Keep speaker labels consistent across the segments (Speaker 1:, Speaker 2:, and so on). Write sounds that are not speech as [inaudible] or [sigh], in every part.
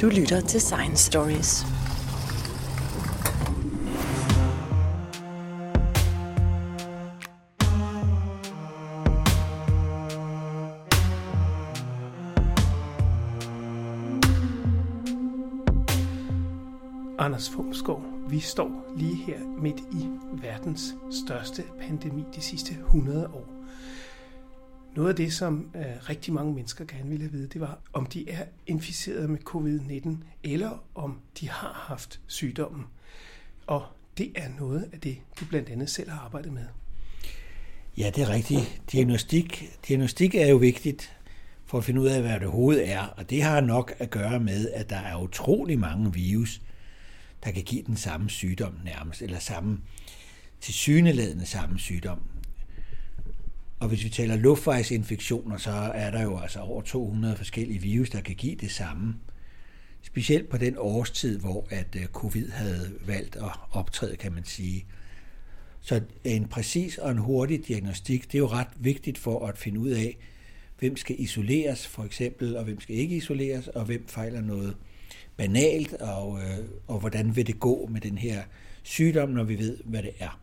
Speaker 1: Du lytter til Science Stories.
Speaker 2: Anders Fumskov, vi står lige her midt i verdens største pandemi de sidste 100 år. Noget af det, som øh, rigtig mange mennesker gerne ville vide, det var, om de er inficeret med covid-19, eller om de har haft sygdommen. Og det er noget af det, du blandt andet selv har arbejdet med.
Speaker 3: Ja, det er rigtigt. Diagnostik, diagnostik er jo vigtigt for at finde ud af, hvad det hovedet er. Og det har nok at gøre med, at der er utrolig mange virus, der kan give den samme sygdom nærmest, eller samme til syneladende samme sygdom. Og hvis vi taler luftvejsinfektioner, så er der jo altså over 200 forskellige virus, der kan give det samme. Specielt på den årstid, hvor at øh, covid havde valgt at optræde, kan man sige. Så en præcis og en hurtig diagnostik, det er jo ret vigtigt for at finde ud af, hvem skal isoleres for eksempel, og hvem skal ikke isoleres, og hvem fejler noget banalt, og, øh, og hvordan vil det gå med den her sygdom, når vi ved, hvad det er.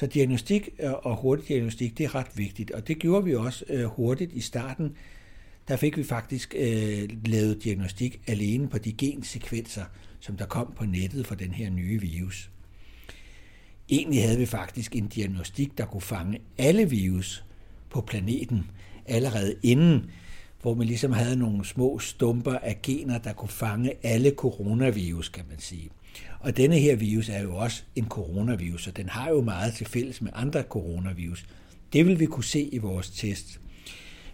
Speaker 3: Så diagnostik og hurtig diagnostik, det er ret vigtigt, og det gjorde vi også øh, hurtigt i starten. Der fik vi faktisk øh, lavet diagnostik alene på de gensekvenser, som der kom på nettet for den her nye virus. Egentlig havde vi faktisk en diagnostik, der kunne fange alle virus på planeten allerede inden, hvor man ligesom havde nogle små stumper af gener, der kunne fange alle coronavirus, kan man sige. Og denne her virus er jo også en coronavirus, og den har jo meget til fælles med andre coronavirus. Det vil vi kunne se i vores test.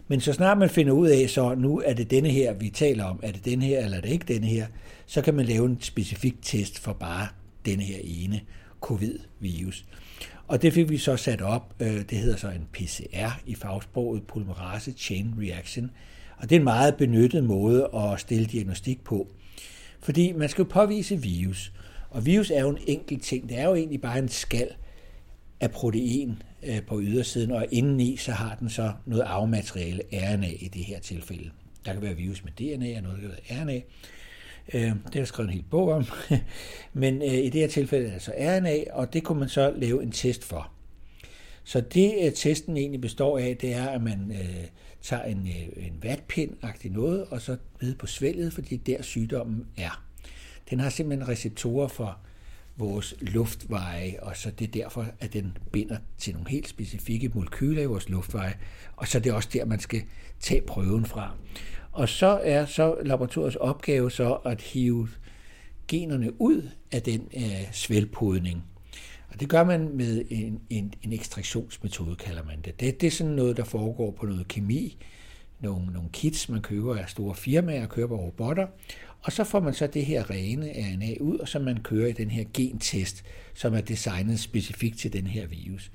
Speaker 3: Men så snart man finder ud af, så nu er det denne her, vi taler om, er det denne her, eller er det ikke denne her, så kan man lave en specifik test for bare denne her ene covid-virus. Og det fik vi så sat op, øh, det hedder så en PCR i fagsproget, Polymerase Chain Reaction, og det er en meget benyttet måde at stille diagnostik på. Fordi man skal jo påvise virus, og virus er jo en enkelt ting. Det er jo egentlig bare en skal af protein øh, på ydersiden, og indeni så har den så noget arvemateriale, RNA i det her tilfælde. Der kan være virus med DNA, og noget der kan være RNA. Det har jeg skrevet en hel bog om. [laughs] Men øh, i det her tilfælde er det altså RNA, og det kunne man så lave en test for. Så det øh, testen egentlig består af, det er, at man tager en, øh, en vatpind noget, og så ved på svælget, fordi der sygdommen er. Den har simpelthen receptorer for vores luftveje, og så det er derfor, at den binder til nogle helt specifikke molekyler i vores luftveje, og så er det også der, man skal tage prøven fra. Og så er så laboratoriets opgave så at hive generne ud af den øh, svælpodning. Og det gør man med en, en, en ekstraktionsmetode, kalder man det. det. Det er sådan noget, der foregår på noget kemi, nogle, nogle kits, man køber af store firmaer og køber robotter, og så får man så det her rene RNA ud, og så man kører i den her gentest, som er designet specifikt til den her virus.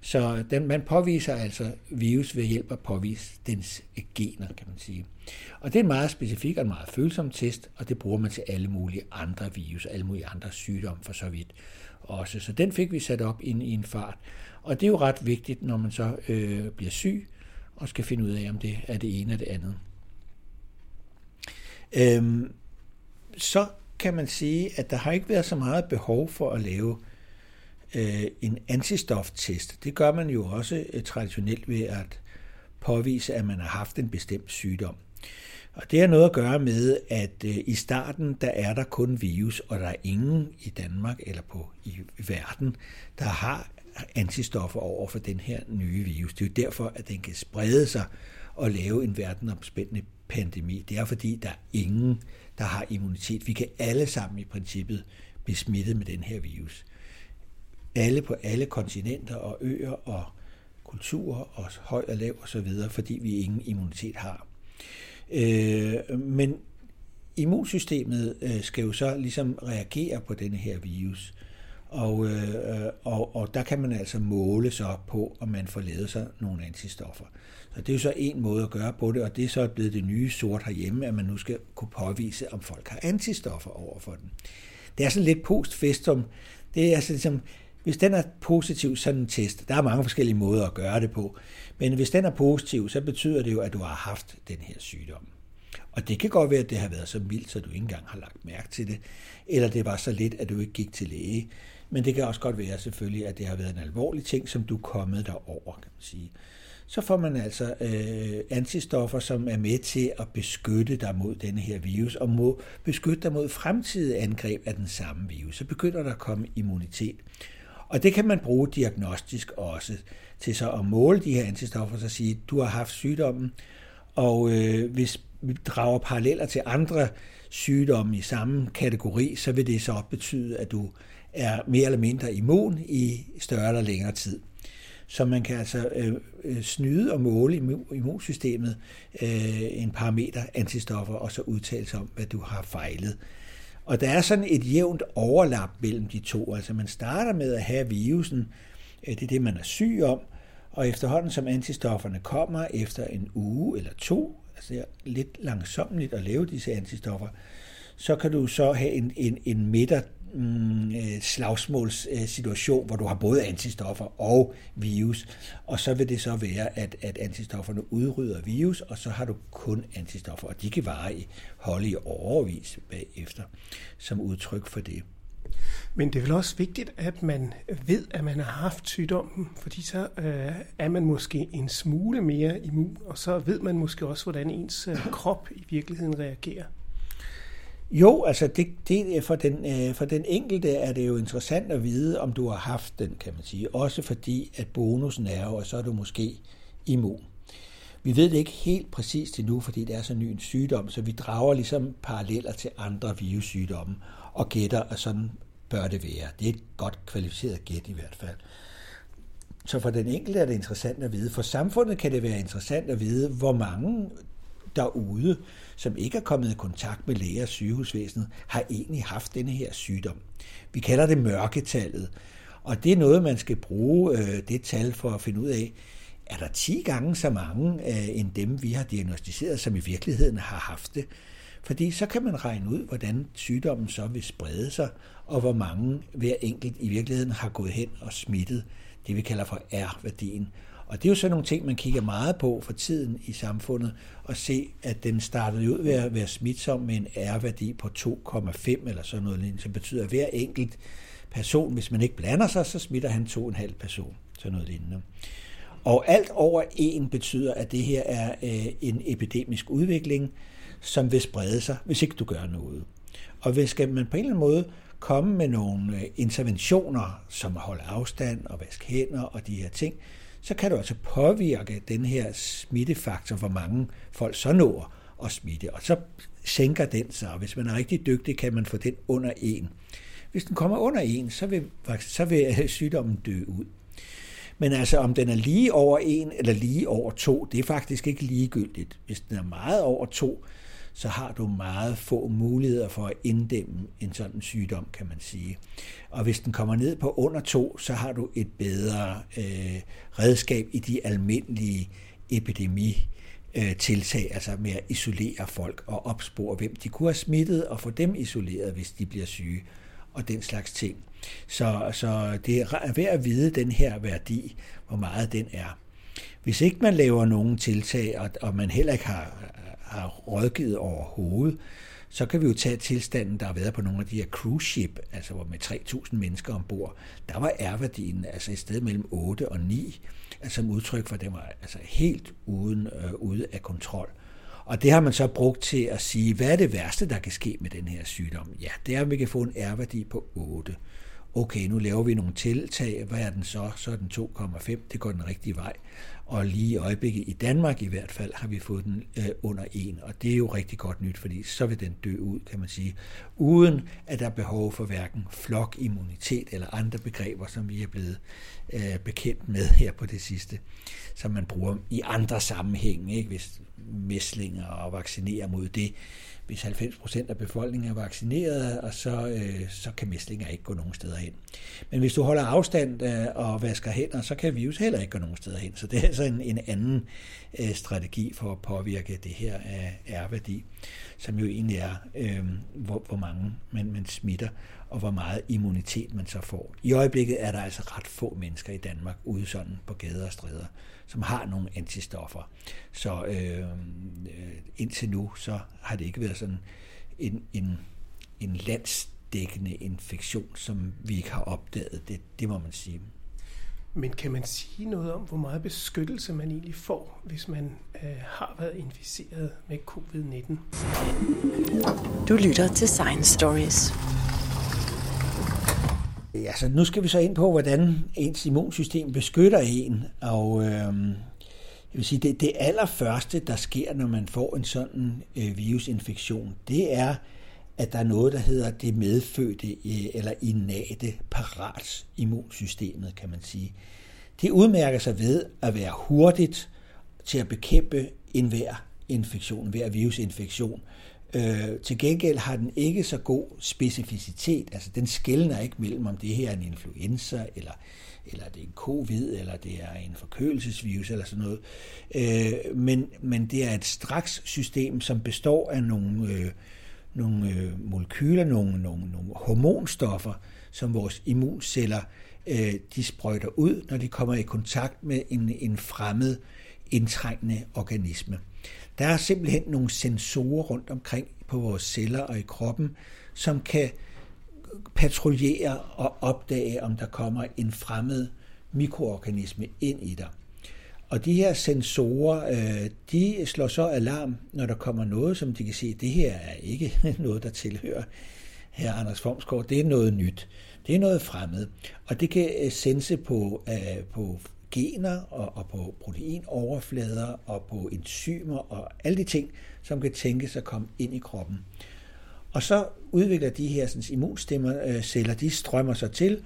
Speaker 3: Så den, man påviser altså virus ved hjælp af at påvise dens gener, kan man sige. Og det er en meget specifik og en meget følsom test, og det bruger man til alle mulige andre virus, alle mulige andre sygdomme for så vidt også. Så den fik vi sat op ind i en fart. Og det er jo ret vigtigt, når man så øh, bliver syg, og skal finde ud af, om det er det ene eller det andet. Øhm, så kan man sige, at der har ikke været så meget behov for at lave øh, en antistoftest. Det gør man jo også øh, traditionelt ved at påvise, at man har haft en bestemt sygdom. Og det har noget at gøre med, at øh, i starten, der er der kun virus, og der er ingen i Danmark eller på i verden, der har antistoffer over for den her nye virus. Det er jo derfor, at den kan sprede sig og lave en verdenomspændende pandemi. Det er fordi, der er ingen, der har immunitet. Vi kan alle sammen i princippet blive smittet med den her virus. Alle på alle kontinenter og øer og kulturer og høj og lav og så videre, fordi vi ingen immunitet har. Øh, men immunsystemet øh, skal jo så ligesom reagere på denne her virus. Og, øh, og, og der kan man altså måle så på, om man får lavet sig nogle antistoffer. Så det er jo så en måde at gøre på det, og det er så blevet det nye sort herhjemme, at man nu skal kunne påvise, om folk har antistoffer over for den. Det er sådan lidt postfestum. Det er altså ligesom, hvis den er positiv, sådan en test, der er mange forskellige måder at gøre det på, men hvis den er positiv, så betyder det jo, at du har haft den her sygdom. Og det kan godt være, at det har været så mildt, så du ikke engang har lagt mærke til det, eller det var så lidt, at du ikke gik til læge. Men det kan også godt være selvfølgelig, at det har været en alvorlig ting, som du er kommet derover, kan man sige. Så får man altså øh, antistoffer, som er med til at beskytte dig mod denne her virus, og må beskytte dig mod fremtidige angreb af den samme virus. Så begynder der at komme immunitet. Og det kan man bruge diagnostisk også, til så at måle de her antistoffer, så sige, du har haft sygdommen, og øh, hvis vi drager paralleller til andre sygdomme i samme kategori, så vil det så betyde, at du er mere eller mindre immun i større eller længere tid. Så man kan altså øh, øh snyde og måle immunsystemet øh, en parameter antistoffer, og så udtale sig om, hvad du har fejlet. Og der er sådan et jævnt overlap mellem de to. Altså man starter med at have virusen, øh, det er det, man er syg om, og efterhånden som antistofferne kommer efter en uge eller to, altså det er lidt langsomligt at lave disse antistoffer, så kan du så have en, en, en midter mm, øh, slagsmålssituation, hvor du har både antistoffer og virus, og så vil det så være, at, at antistofferne udrydder virus, og så har du kun antistoffer, og de kan vare i holde i overvis bagefter, som udtryk for det.
Speaker 2: Men det er vel også vigtigt, at man ved, at man har haft sygdommen, fordi så øh, er man måske en smule mere immun, og så ved man måske også, hvordan ens øh, krop i virkeligheden reagerer.
Speaker 3: Jo, altså det, det, øh, for, den, øh, for den enkelte er det jo interessant at vide, om du har haft den, kan man sige. Også fordi, at bonusen er jo, at så er du måske immun. Vi ved det ikke helt præcist endnu, fordi det er så ny en sygdom, så vi drager ligesom paralleller til andre virussygdomme og gætter, at sådan bør det være. Det er et godt kvalificeret gæt i hvert fald. Så for den enkelte er det interessant at vide. For samfundet kan det være interessant at vide, hvor mange derude, som ikke er kommet i kontakt med læger og sygehusvæsenet, har egentlig haft denne her sygdom. Vi kalder det mørketallet, og det er noget, man skal bruge øh, det tal for at finde ud af, er der 10 gange så mange øh, end dem, vi har diagnostiseret, som i virkeligheden har haft det. Fordi så kan man regne ud, hvordan sygdommen så vil sprede sig, og hvor mange hver enkelt i virkeligheden har gået hen og smittet det, vi kalder for R-værdien. Og det er jo sådan nogle ting, man kigger meget på for tiden i samfundet, og se, at den startede ud ved at være smitsom med en R-værdi på 2,5 eller sådan noget lignende, som betyder, at hver enkelt person, hvis man ikke blander sig, så smitter han 2,5 person, sådan noget lignende. Og alt over en betyder, at det her er øh, en epidemisk udvikling, som vil sprede sig, hvis ikke du gør noget. Og hvis skal man på en eller anden måde komme med nogle øh, interventioner, som at holde afstand og vaske hænder og de her ting, så kan du altså påvirke den her smittefaktor, hvor mange folk så når at smitte. Og så sænker den sig, og hvis man er rigtig dygtig, kan man få den under 1. Hvis den kommer under 1, så vil, så vil øh, sygdommen dø ud. Men altså, om den er lige over 1 eller lige over 2, det er faktisk ikke ligegyldigt. Hvis den er meget over 2, så har du meget få muligheder for at inddæmme en sådan sygdom, kan man sige. Og hvis den kommer ned på under to, så har du et bedre øh, redskab i de almindelige epidemi øh, tiltag, altså med at isolere folk og opspore, hvem de kunne have smittet, og få dem isoleret, hvis de bliver syge, og den slags ting. Så, så det er værd at vide den her værdi, hvor meget den er. Hvis ikke man laver nogen tiltag, og, og man heller ikke har, har rådgivet overhovedet, så kan vi jo tage tilstanden, der har været på nogle af de her cruise ship, altså hvor med 3.000 mennesker ombord, der var R-værdien altså et sted mellem 8 og 9, altså som udtryk for, at den var altså helt uden, øh, ude af kontrol. Og det har man så brugt til at sige, hvad er det værste, der kan ske med den her sygdom? Ja, det er, at vi kan få en R-værdi på 8 okay, nu laver vi nogle tiltag, hvad er den så? Så er den 2,5, det går den rigtige vej. Og lige i øjeblikket, i Danmark i hvert fald, har vi fået den øh, under en, og det er jo rigtig godt nyt, fordi så vil den dø ud, kan man sige, uden at der er behov for hverken flokimmunitet eller andre begreber, som vi er blevet øh, bekendt med her på det sidste, som man bruger i andre sammenhænge, ikke? hvis mæslinger og vaccinere mod det, hvis 90 procent af befolkningen er vaccineret, og så, øh, så kan mæslinger ikke gå nogen steder hen. Men hvis du holder afstand øh, og vasker hænder, så kan virus heller ikke gå nogen steder hen. Så det er altså en, en anden øh, strategi for at påvirke det her af R-værdi, som jo egentlig er, øh, hvor, hvor mange man, man smitter, og hvor meget immunitet man så får. I øjeblikket er der altså ret få mennesker i Danmark ude sådan på gader og stræder, som har nogle antistoffer. Så øh, indtil nu, så har det ikke været sådan en, en, en landsdækkende infektion, som vi ikke har opdaget. Det, det må man sige.
Speaker 2: Men kan man sige noget om, hvor meget beskyttelse man egentlig får, hvis man øh, har været inficeret med covid-19?
Speaker 1: Du lytter til Science Stories.
Speaker 3: Ja, så nu skal vi så ind på, hvordan ens immunsystem beskytter en. Og øh, jeg vil sige, det, det allerførste, der sker, når man får en sådan øh, virusinfektion, det er, at der er noget, der hedder det medfødte øh, eller innate parats immunsystemet, kan man sige. Det udmærker sig ved at være hurtigt til at bekæmpe enhver infektion, hver virusinfektion. Øh, til gengæld har den ikke så god specificitet, altså den skældner ikke mellem, om det her er en influenza, eller, eller det er en covid, eller det er en forkølelsesvirus, eller sådan noget. Øh, men, men det er et straks system, som består af nogle, øh, nogle øh, molekyler, nogle, nogle, nogle hormonstoffer, som vores immunceller øh, de sprøjter ud, når de kommer i kontakt med en, en fremmed indtrængende organisme. Der er simpelthen nogle sensorer rundt omkring på vores celler og i kroppen, som kan patruljere og opdage, om der kommer en fremmed mikroorganisme ind i dig. Og de her sensorer, øh, de slår så alarm, når der kommer noget, som de kan se, det her er ikke [laughs] noget, der tilhører her Anders Formsgaard, det er noget nyt. Det er noget fremmed. Og det kan øh, sense på, øh, på gener og, og på proteinoverflader og på enzymer og alle de ting, som kan tænkes at komme ind i kroppen. Og så udvikler de her sådan, immunstemmerceller, øh, de strømmer sig til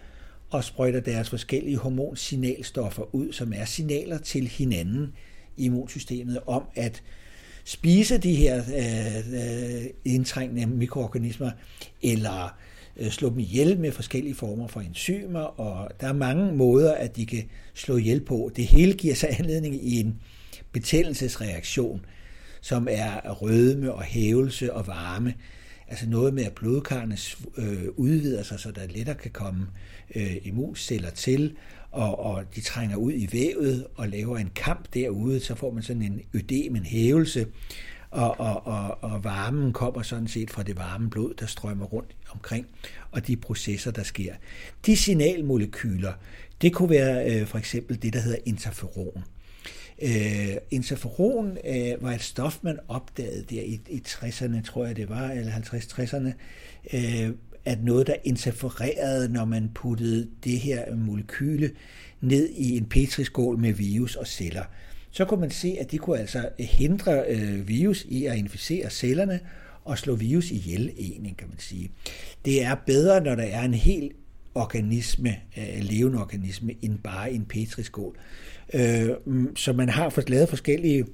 Speaker 3: og sprøjter deres forskellige hormonsignalstoffer ud, som er signaler til hinanden i immunsystemet om at spise de her øh, øh indtrængende mikroorganismer, eller øh, Øh, slå dem ihjel med forskellige former for enzymer, og der er mange måder, at de kan slå ihjel på. Det hele giver sig anledning i en betændelsesreaktion, som er rødme og hævelse og varme. Altså noget med, at blodkarrene øh, udvider sig, så der lettere kan komme øh, immunceller til, og, og de trænger ud i vævet og laver en kamp derude, så får man sådan en ødem, en hævelse, og, og, og, og varmen kommer sådan set fra det varme blod, der strømmer rundt omkring, og de processer, der sker. De signalmolekyler, det kunne være øh, for eksempel det, der hedder interferon. Øh, interferon øh, var et stof, man opdagede der i, i 60'erne, tror jeg det var, eller 50-60'erne, øh, at noget, der interfererede, når man puttede det her molekyle ned i en petriskål med virus og celler. Så kunne man se, at de kunne altså øh, hindre øh, virus i at inficere cellerne og slå virus ihjel egentlig, kan man sige. Det er bedre, når der er en hel organisme, øh, levende organisme, end bare en petriskål. Øh, mm, så man har lavet forskellige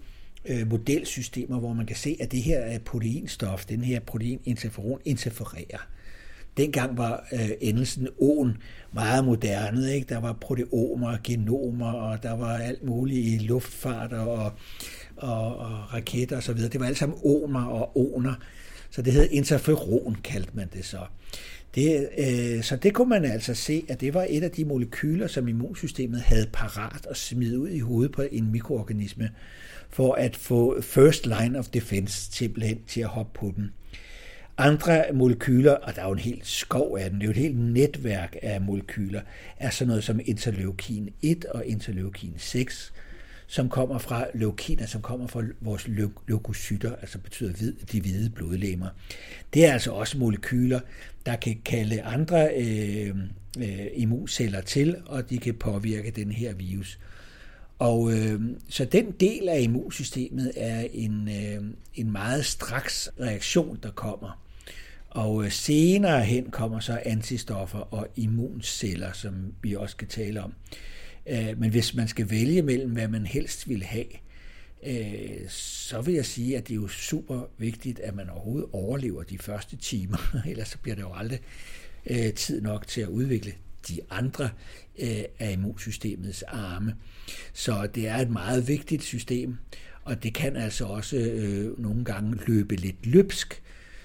Speaker 3: øh, modelsystemer, hvor man kan se, at det her er proteinstof, den her protein interferon interfererer. Dengang var øh, endelsen åen meget moderne. Ikke? Der var proteomer, genomer, og der var alt muligt i luftfart og, og, og raketter osv. Det var alt sammen omer og oner. Så det hed interferon, kaldte man det så. Det, øh, så det kunne man altså se, at det var et af de molekyler, som immunsystemet havde parat at smide ud i hovedet på en mikroorganisme, for at få first line of defense simpelthen til at hoppe på dem. Andre molekyler, og der er jo en helt skov af den, det er jo et helt netværk af molekyler, er sådan noget som interleukin 1 og interleukin 6, som kommer fra leukiner, som kommer fra vores leukocytter, altså betyder hvid, de hvide blodlemmer. Det er altså også molekyler, der kan kalde andre øh, øh, immunceller til, og de kan påvirke den her virus. Og øh, så den del af immunsystemet er en, øh, en meget straks reaktion, der kommer. Og øh, senere hen kommer så antistoffer og immunceller, som vi også skal tale om. Øh, men hvis man skal vælge mellem, hvad man helst vil have, øh, så vil jeg sige, at det er jo super vigtigt, at man overhovedet overlever de første timer, [laughs] ellers så bliver det jo aldrig tid nok til at udvikle de andre af immunsystemets arme. Så det er et meget vigtigt system, og det kan altså også nogle gange løbe lidt løbsk,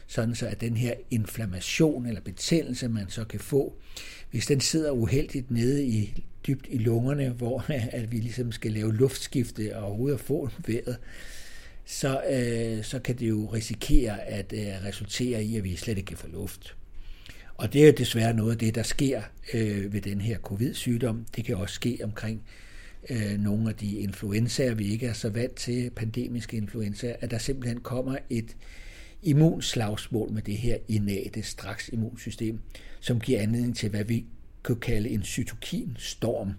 Speaker 3: sådan så at den her inflammation eller betændelse, man så kan få, hvis den sidder uheldigt nede i dybt i lungerne, hvor [laughs] at vi ligesom skal lave luftskifte og overhovedet få vejret, så, øh, så kan det jo risikere at øh, resultere i, at vi slet ikke kan få luft. Og det er jo desværre noget af det, der sker øh, ved den her covid-sygdom. Det kan også ske omkring øh, nogle af de influenzaer, vi ikke er så vant til, pandemiske influenzaer, at der simpelthen kommer et immunslagsmål med det her innate straks immunsystem, som giver anledning til, hvad vi kan kalde en cytokinstorm,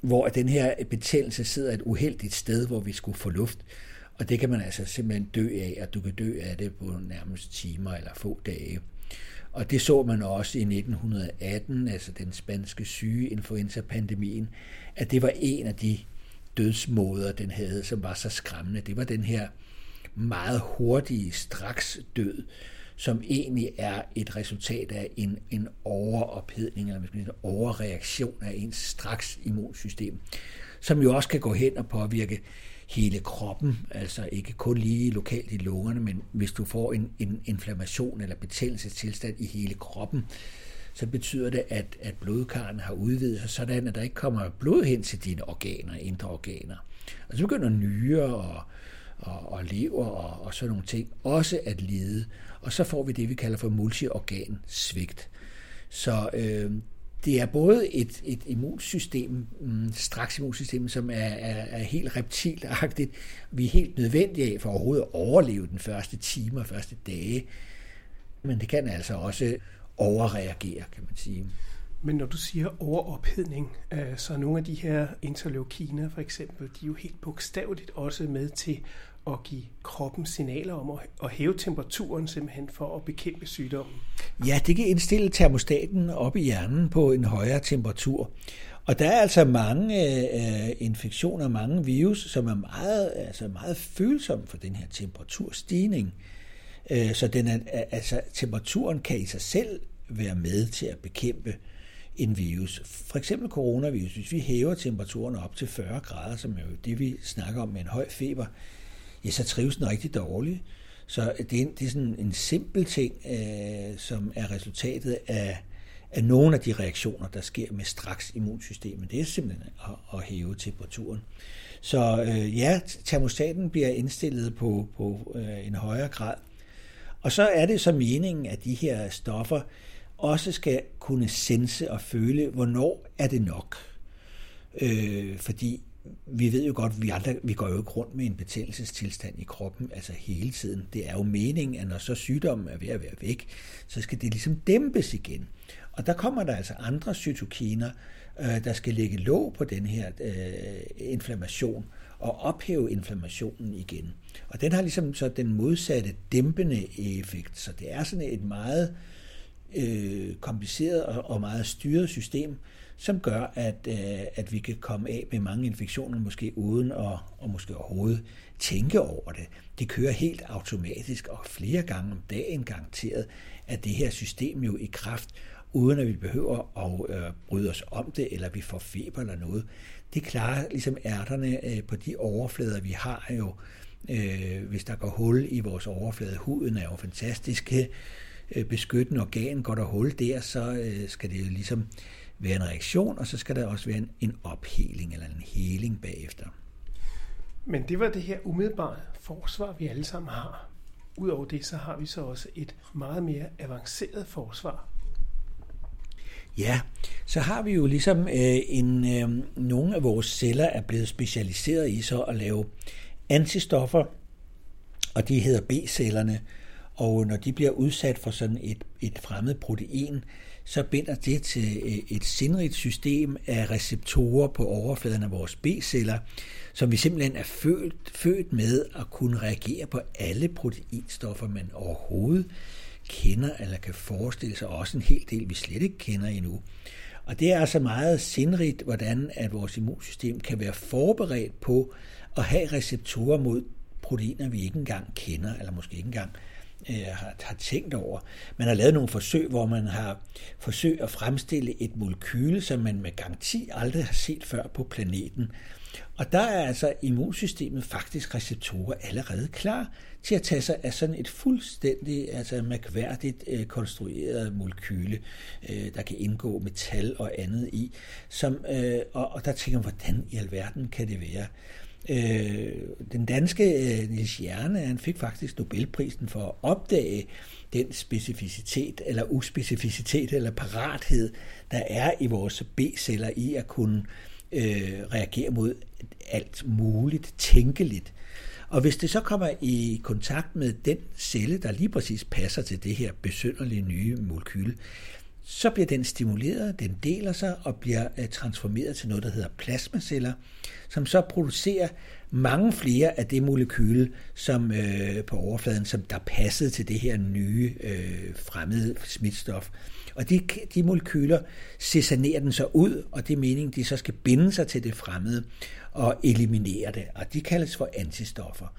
Speaker 3: hvor den her betændelse sidder et uheldigt sted, hvor vi skulle få luft. Og det kan man altså simpelthen dø af, og du kan dø af det på nærmest timer eller få dage. Og det så man også i 1918, altså den spanske syge influenza-pandemien, at det var en af de dødsmåder, den havde, som var så skræmmende. Det var den her meget hurtige straks død, som egentlig er et resultat af en, en overophedning, eller en overreaktion af ens straks immunsystem, som jo også kan gå hen og påvirke hele kroppen, altså ikke kun lige lokalt i lungerne, men hvis du får en, en inflammation eller betændelsestilstand i hele kroppen, så betyder det, at, at blodkarren har udvidet sig sådan, at der ikke kommer blod hen til dine organer, indre organer. Og så begynder nyre og, og, og lever og, og sådan nogle ting også at lide. Og så får vi det, vi kalder for multiorgansvigt. Så øh, det er både et, et immunsystem, mm, straks immunsystem, som er, er, er helt reptilagtigt. Vi er helt nødvendige af for overhovedet at overleve den første time og første dage. Men det kan altså også overreagere, kan man sige.
Speaker 2: Men når du siger overophedning, øh, så er nogle af de her interleukiner for eksempel, de er jo helt bogstaveligt også med til at give kroppen signaler om at hæve temperaturen simpelthen for at bekæmpe sygdommen.
Speaker 3: Ja, det kan indstille termostaten op i hjernen på en højere temperatur. Og der er altså mange øh, infektioner, mange virus, som er meget, altså meget følsomme for den her temperaturstigning. Øh, så den er, altså, temperaturen kan i sig selv være med til at bekæmpe en virus. For eksempel coronavirus, hvis vi hæver temperaturen op til 40 grader, som er jo det, vi snakker om med en høj feber, ja, så trives den rigtig dårligt. Så det er, det er sådan en simpel ting, øh, som er resultatet af, af nogle af de reaktioner, der sker med straks immunsystemet. Det er simpelthen at, at hæve temperaturen. Så øh, ja, termostaten bliver indstillet på, på øh, en højere grad. Og så er det så meningen, at de her stoffer også skal kunne sense og føle, hvornår er det nok. Øh, fordi vi ved jo godt, vi andre, vi går jo ikke rundt med en betændelsestilstand i kroppen, altså hele tiden. Det er jo meningen, at når så sygdommen er ved at være væk, så skal det ligesom dæmpes igen. Og der kommer der altså andre cytokiner, øh, der skal lægge låg på den her øh, inflammation og ophæve inflammationen igen. Og den har ligesom så den modsatte dæmpende effekt, så det er sådan et meget øh, kompliceret og, og meget styret system, som gør, at, øh, at vi kan komme af med mange infektioner, måske uden at og måske overhovedet tænke over det. Det kører helt automatisk og flere gange om dagen garanteret, at det her system jo i kraft, uden at vi behøver at øh, bryde os om det, eller vi får feber eller noget. Det klarer ligesom ærterne øh, på de overflader, vi har jo. Øh, hvis der går hul i vores overflade, huden er jo fantastisk øh, beskyttende organ, går der hul der, så øh, skal det jo ligesom være en reaktion, og så skal der også være en, en opheling eller en heling bagefter.
Speaker 2: Men det var det her umiddelbare forsvar, vi alle sammen har. Udover det, så har vi så også et meget mere avanceret forsvar.
Speaker 3: Ja, så har vi jo ligesom øh, en, øh, nogle af vores celler er blevet specialiseret i så at lave antistoffer, og de hedder B-cellerne. Og når de bliver udsat for sådan et, et fremmed protein, så binder det til øh, et sindrigt system af receptorer på overfladen af vores B-celler, som vi simpelthen er født, født med at kunne reagere på alle proteinstoffer, man overhovedet kender eller kan forestille sig, også en hel del, vi slet ikke kender endnu. Og det er altså meget sindrigt, hvordan at vores immunsystem kan være forberedt på at have receptorer mod proteiner, vi ikke engang kender, eller måske ikke engang øh, har, har tænkt over. Man har lavet nogle forsøg, hvor man har forsøgt at fremstille et molekyle, som man med garanti aldrig har set før på planeten. Og der er altså immunsystemet faktisk receptorer allerede klar til at tage sig af sådan et fuldstændig altså mærkværdigt øh, konstrueret molekyle, øh, der kan indgå metal og andet i. Som, øh, og, og der tænker man, hvordan i alverden kan det være? Øh, den danske øh, Niels Hjerne, han fik faktisk Nobelprisen for at opdage den specificitet eller uspecificitet eller parathed, der er i vores B-celler i at kunne øh, reagere mod alt muligt tænkeligt. Og hvis det så kommer i kontakt med den celle, der lige præcis passer til det her besynderlige nye molekyle, så bliver den stimuleret, den deler sig og bliver øh, transformeret til noget, der hedder plasmaceller, som så producerer mange flere af det molekyle, som øh, på overfladen, som der passede til det her nye øh, fremmede smitstof. Og de, de molekyler cessanerer den så ud, og det er meningen, de så skal binde sig til det fremmede og eliminere det, og de kaldes for antistoffer.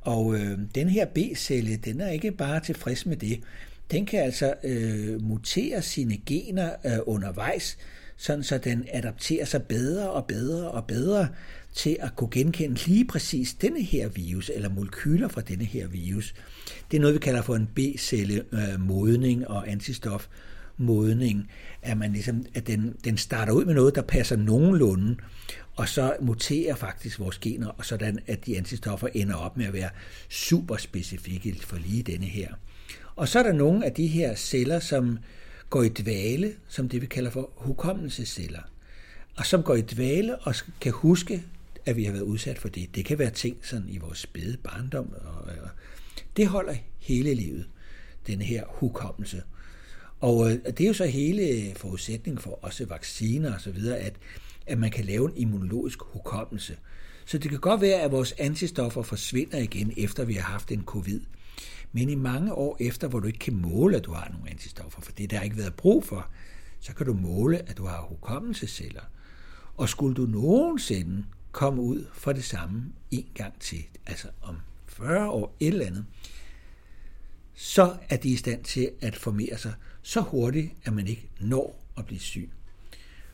Speaker 3: Og øh, den her B-celle, den er ikke bare tilfreds med det, den kan altså øh, mutere sine gener øh, undervejs, sådan så den adapterer sig bedre og bedre og bedre til at kunne genkende lige præcis denne her virus, eller molekyler fra denne her virus. Det er noget, vi kalder for en B-celle-modning og antistof modning, at, man ligesom, at den, den starter ud med noget, der passer nogenlunde, og så muterer faktisk vores gener, og sådan at de antistoffer ender op med at være super specifikke for lige denne her. Og så er der nogle af de her celler, som går i dvale, som det vi kalder for hukommelsesceller, og som går i dvale og kan huske, at vi har været udsat for det. Det kan være ting sådan i vores spæde barndom, og, og det holder hele livet, den her hukommelse. Og øh, det er jo så hele forudsætningen for også vacciner og så videre, at, at man kan lave en immunologisk hukommelse. Så det kan godt være, at vores antistoffer forsvinder igen, efter vi har haft en covid. Men i mange år efter, hvor du ikke kan måle, at du har nogle antistoffer, for det der ikke været brug for, så kan du måle, at du har hukommelsesceller. Og skulle du nogensinde komme ud for det samme en gang til, altså om 40 år et eller andet, så er de i stand til at formere sig så hurtigt, at man ikke når at blive syg.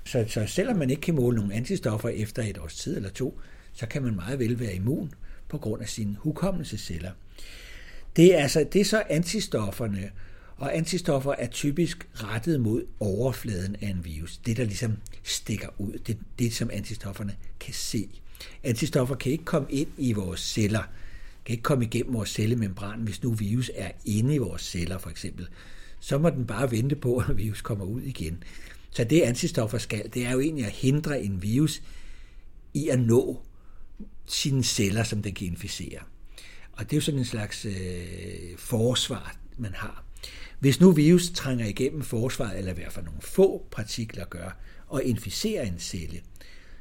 Speaker 3: Så, så selvom man ikke kan måle nogle antistoffer efter et års tid eller to, så kan man meget vel være immun på grund af sine hukommelsesceller. Det er, altså, det er så antistofferne, og antistoffer er typisk rettet mod overfladen af en virus. Det, der ligesom stikker ud, det, det som antistofferne kan se. Antistoffer kan ikke komme ind i vores celler, kan ikke komme igennem vores cellemembran, hvis nu virus er inde i vores celler for eksempel. Så må den bare vente på, at virus kommer ud igen. Så det antistoffer skal, det er jo egentlig at hindre en virus i at nå sine celler, som den kan inficere. Og det er jo sådan en slags øh, forsvar, man har. Hvis nu virus trænger igennem forsvaret, eller i hvert fald nogle få partikler gør, og inficerer en celle,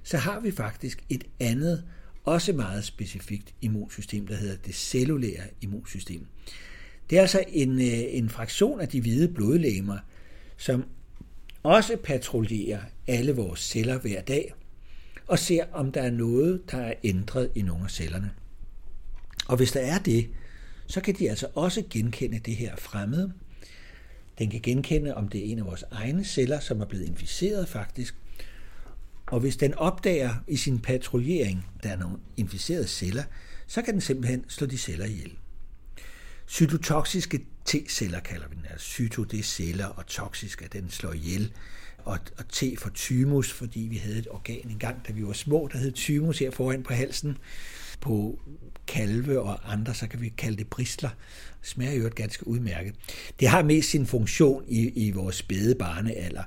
Speaker 3: så har vi faktisk et andet, også meget specifikt immunsystem, der hedder det cellulære immunsystem. Det er altså en, øh, en fraktion af de hvide blodlegemer, som også patruljerer alle vores celler hver dag, og ser, om der er noget, der er ændret i nogle af cellerne. Og hvis der er det, så kan de altså også genkende det her fremmede. Den kan genkende, om det er en af vores egne celler, som er blevet inficeret faktisk. Og hvis den opdager i sin patruljering, der er nogle inficerede celler, så kan den simpelthen slå de celler ihjel. Cytotoksiske T-celler kalder vi den. Altså cyto, det er celler, og toksisk, at den slår ihjel. Og, og T for thymus, fordi vi havde et organ engang, da vi var små, der hed thymus her foran på halsen. På kalve og andre, så kan vi kalde det bristler. Det smager jo ganske udmærket. Det har mest sin funktion i, i vores spæde barnealder,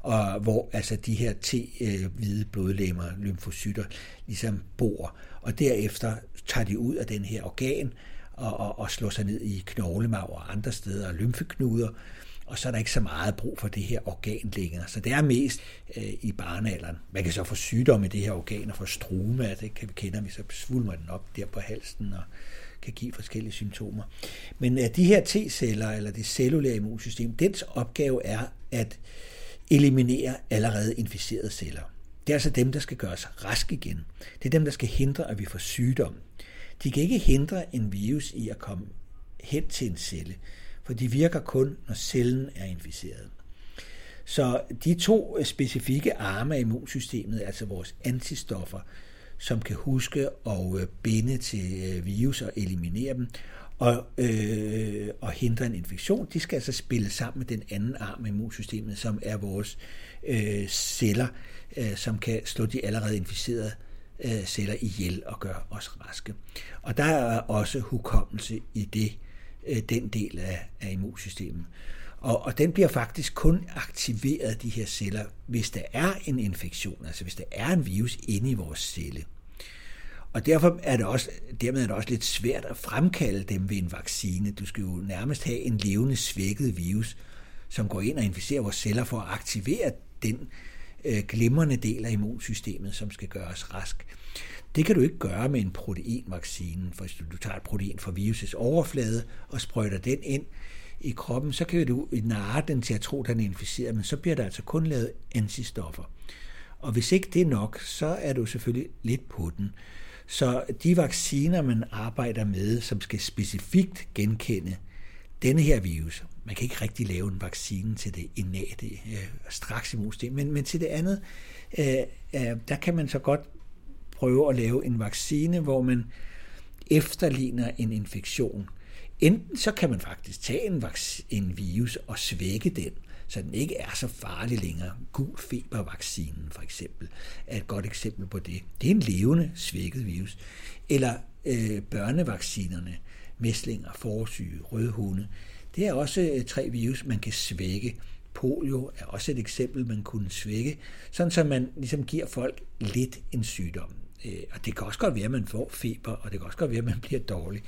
Speaker 3: og hvor altså de her T-hvide øh, blodlemmer, lymfocytter, ligesom bor. Og derefter tager de ud af den her organ og, og, og slår sig ned i knoglemarv og andre steder, og lymfeknuder, og så er der ikke så meget brug for det her organ længere. Så det er mest øh, i barnealderen. Man kan så få sygdomme i det her organ og få struma, det kan vi kende, vi så svulmer den op der på halsen og kan give forskellige symptomer. Men øh, de her T-celler, eller det cellulære immunsystem, dens opgave er at eliminere allerede inficerede celler. Det er altså dem, der skal gøre os raske igen. Det er dem, der skal hindre, at vi får sygdom. De kan ikke hindre en virus i at komme hen til en celle, for de virker kun, når cellen er inficeret. Så de to specifikke arme af immunsystemet, altså vores antistoffer, som kan huske og øh, binde til øh, virus og eliminere dem, og, øh, og hindre en infektion, de skal altså spille sammen med den anden arm af immunsystemet, som er vores øh, celler, øh, som kan slå de allerede inficerede øh, celler ihjel og gøre os raske. Og der er også hukommelse i det, Øh, den del af, af immunsystemet. Og, og den bliver faktisk kun aktiveret, de her celler, hvis der er en infektion, altså hvis der er en virus inde i vores celle. Og derfor er det også, dermed er det også lidt svært at fremkalde dem ved en vaccine. Du skal jo nærmest have en levende svækket virus, som går ind og inficerer vores celler for at aktivere den øh, glimrende del af immunsystemet, som skal gøre os rask. Det kan du ikke gøre med en proteinvaccine. For hvis du tager et protein fra virusets overflade og sprøjter den ind i kroppen, så kan du narre den til at tro, at den er inficeret, men så bliver der altså kun lavet antistoffer. Og hvis ikke det er nok, så er du selvfølgelig lidt på den. Så de vacciner, man arbejder med, som skal specifikt genkende denne her virus, man kan ikke rigtig lave en vaccine til det innate øh, straks immunsystem, men, men til det andet, øh, øh, der kan man så godt prøve at lave en vaccine, hvor man efterligner en infektion. Enten så kan man faktisk tage en, en virus og svække den, så den ikke er så farlig længere. Gul febervaccinen for eksempel er et godt eksempel på det. Det er en levende svækket virus. Eller øh, børnevaccinerne, mæslinger, forsyge, rødhunde. Det er også øh, tre virus, man kan svække. Polio er også et eksempel, man kunne svække, sådan så man ligesom giver folk lidt en sygdom. Øh, og det kan også godt være, at man får feber, og det kan også godt være, at man bliver dårlig,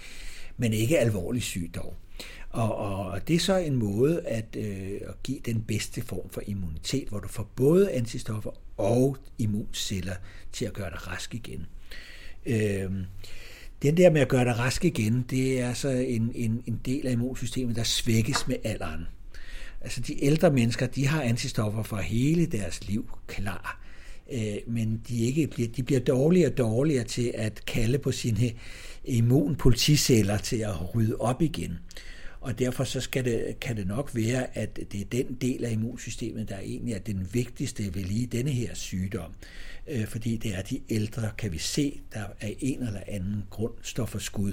Speaker 3: men ikke alvorlig syg dog. Og, og det er så en måde at, øh, at give den bedste form for immunitet, hvor du får både antistoffer og immunceller til at gøre dig rask igen. Øh, den der med at gøre dig rask igen, det er så en, en, en del af immunsystemet, der svækkes med alderen. Altså de ældre mennesker, de har antistoffer for hele deres liv klar, øh, men de, ikke bliver, de bliver dårligere og dårligere til at kalde på sine immunpoliticeller til at rydde op igen. Og derfor så skal det, kan det nok være, at det er den del af immunsystemet, der egentlig er den vigtigste ved lige denne her sygdom. Øh, fordi det er de ældre, kan vi se, der af en eller anden grund står for skud.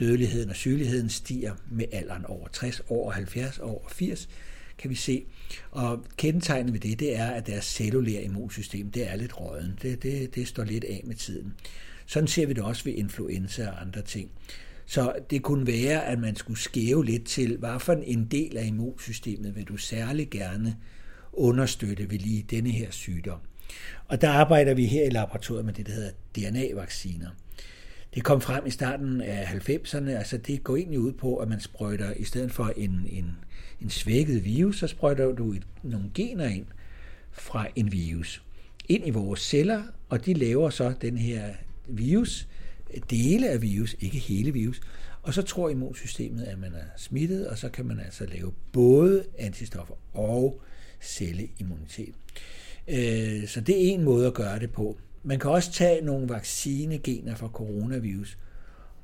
Speaker 3: Dødeligheden og sygeligheden stiger med alderen over 60, over 70, over 80, kan vi se. Og kendetegnet ved det, det er, at deres cellulære immunsystem, det er lidt råden. Det, det, det står lidt af med tiden. Sådan ser vi det også ved influenza og andre ting. Så det kunne være, at man skulle skæve lidt til, hvad for en del af immunsystemet vil du særlig gerne understøtte ved lige denne her sygdom. Og der arbejder vi her i laboratoriet med det, der hedder DNA-vacciner. Det kom frem i starten af 90'erne, altså det går egentlig ud på, at man sprøjter, i stedet for en, en, en svækket virus, så sprøjter du et, nogle gener ind fra en virus ind i vores celler, og de laver så den her virus, dele af virus, ikke hele virus, og så tror immunsystemet, at man er smittet, og så kan man altså lave både antistoffer og celleimmunitet. Øh, så det er en måde at gøre det på. Man kan også tage nogle vaccinegener fra coronavirus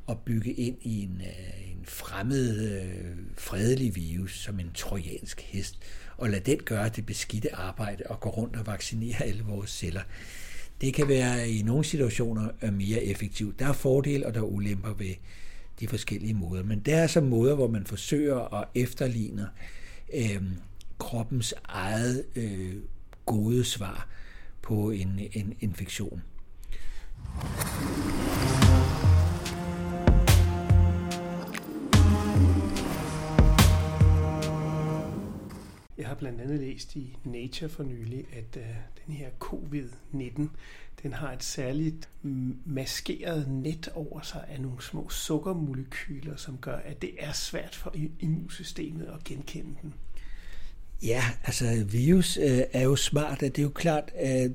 Speaker 3: og bygge ind i en, en fremmed, øh, fredelig virus, som en trojansk hest, og lade den gøre det beskidte arbejde og gå rundt og vaccinere alle vores celler. Det kan være i nogle situationer øh, mere effektivt. Der er fordele og der er ulemper ved de forskellige måder, men der er så måder, hvor man forsøger at efterligne øh, kroppens eget øh, gode svar på en, en infektion.
Speaker 2: Jeg har blandt andet læst i Nature for nylig, at øh, den her covid-19, den har et særligt maskeret net over sig af nogle små sukkermolekyler, som gør, at det er svært for immunsystemet at genkende den.
Speaker 3: Ja, altså virus øh, er jo smart, det er jo klart, at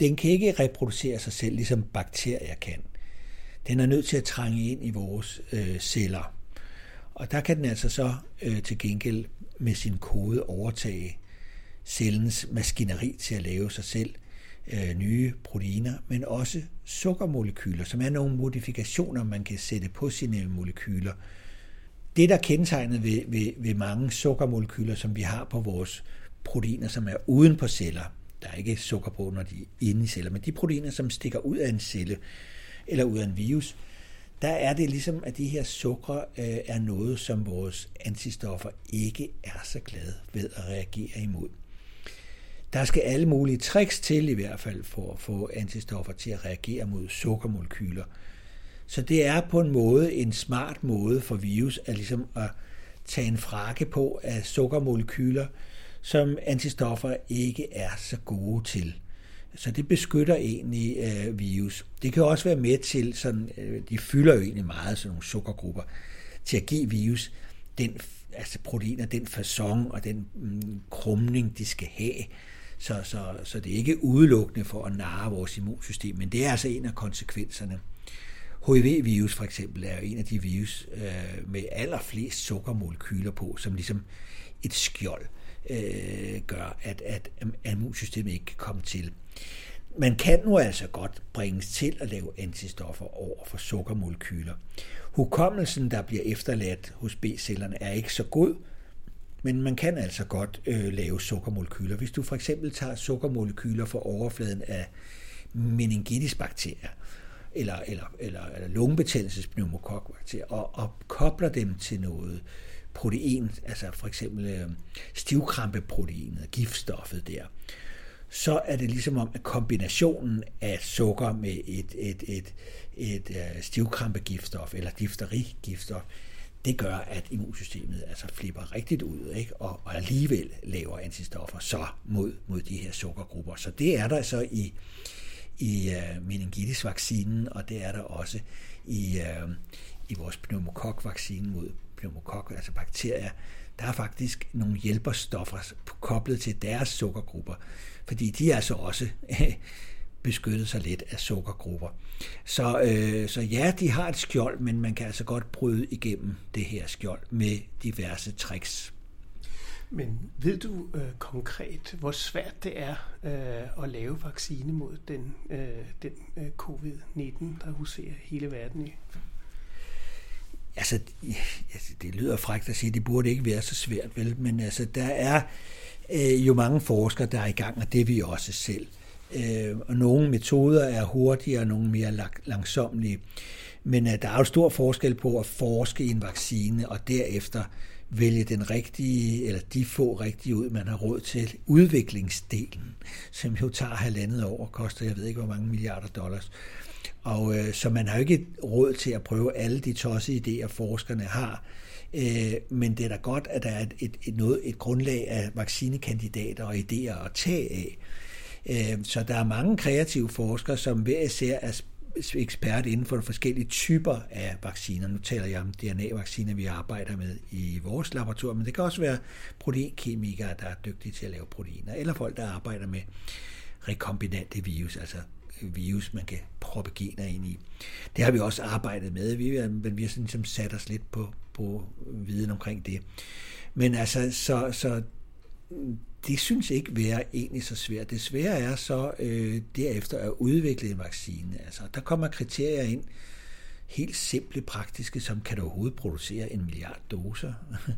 Speaker 3: den kan ikke reproducere sig selv, ligesom bakterier kan. Den er nødt til at trænge ind i vores øh, celler. Og der kan den altså så øh, til gengæld med sin kode overtage cellens maskineri til at lave sig selv øh, nye proteiner, men også sukkermolekyler, som er nogle modifikationer, man kan sætte på sine molekyler. det, der er kendetegnet ved, ved, ved mange sukkermolekyler, som vi har på vores proteiner, som er uden på celler, der er ikke sukker på, når de er inde i celler, men de proteiner, som stikker ud af en celle eller ud af en virus, der er det ligesom, at de her sukker øh, er noget, som vores antistoffer ikke er så glade ved at reagere imod. Der skal alle mulige tricks til i hvert fald for at få antistoffer til at reagere mod sukkermolekyler. Så det er på en måde en smart måde for virus at, ligesom at tage en frakke på af sukkermolekyler, som antistoffer ikke er så gode til. Så det beskytter egentlig øh, virus. Det kan også være med til, sådan, øh, de fylder jo egentlig meget, sådan nogle sukkergrupper, til at give virus den, altså proteiner, den façon og den mm, krumning, de skal have. Så, så, så det er ikke udelukkende for at narre vores immunsystem, men det er altså en af konsekvenserne. HIV-virus for eksempel er jo en af de virus øh, med allerflest sukkermolekyler på, som ligesom et skjold øh, gør, at, at immunsystemet ikke kan komme til. Man kan nu altså godt bringes til at lave antistoffer over for sukkermolekyler. Hukommelsen, der bliver efterladt hos B-cellerne, er ikke så god, men man kan altså godt øh, lave sukkermolekyler. Hvis du for eksempel tager sukkermolekyler fra overfladen af meningitisbakterier, eller, eller, eller, eller lungebetændelsespneumokokbakterier, og, og kobler dem til noget protein, altså for eksempel øh, stivkrampeproteinet, giftstoffet der, så er det ligesom om, at kombinationen af sukker med et, et, et, et, et stivkrampegiftstof eller difterigiftstof, det gør, at immunsystemet altså flipper rigtigt ud, ikke? Og, og alligevel laver antistoffer så mod, mod de her sukkergrupper. Så det er der så i, i uh, meningitis-vaccinen, og det er der også i, uh, i vores pneumokok-vaccine mod pneumokok, altså bakterier. Der er faktisk nogle hjælperstoffer koblet til deres sukkergrupper, fordi de er så også [laughs] beskyttet sig lidt af sukkergrupper. Så, øh, så ja, de har et skjold, men man kan altså godt bryde igennem det her skjold med diverse tricks.
Speaker 2: Men ved du øh, konkret, hvor svært det er øh, at lave vaccine mod den, øh, den øh, covid-19, der huserer hele verden i?
Speaker 3: Altså, det lyder frækt at sige, at det burde ikke være så svært, vel? Men altså, der er øh, jo mange forskere, der er i gang, og det er vi også selv. Øh, og nogle metoder er hurtigere, og nogle mere langsomlige. Men øh, der er jo stor forskel på at forske i en vaccine, og derefter vælge den rigtige, eller de få rigtige ud, man har råd til. Udviklingsdelen, som jo tager halvandet år og koster, jeg ved ikke, hvor mange milliarder dollars. Og øh, så man har jo ikke råd til at prøve alle de tosse idéer, forskerne har. Øh, men det er da godt, at der er et, et, et, noget, et grundlag af vaccinekandidater og idéer at tage af. Øh, så der er mange kreative forskere, som hver især er ekspert inden for forskellige typer af vacciner. Nu taler jeg om DNA-vacciner, vi arbejder med i vores laboratorium, men det kan også være proteinkemikere, der er dygtige til at lave proteiner, eller folk, der arbejder med rekombinante virus, altså virus, man kan proppe gener ind i. Det har vi også arbejdet med, vi, men vi har sådan ligesom sat os lidt på, på viden omkring det. Men altså, så, så det synes ikke være egentlig så svært. Det svære er så øh, derefter at udvikle en vaccine. Altså, der kommer kriterier ind, helt simple, praktiske, som kan du overhovedet producere en milliard doser? [laughs]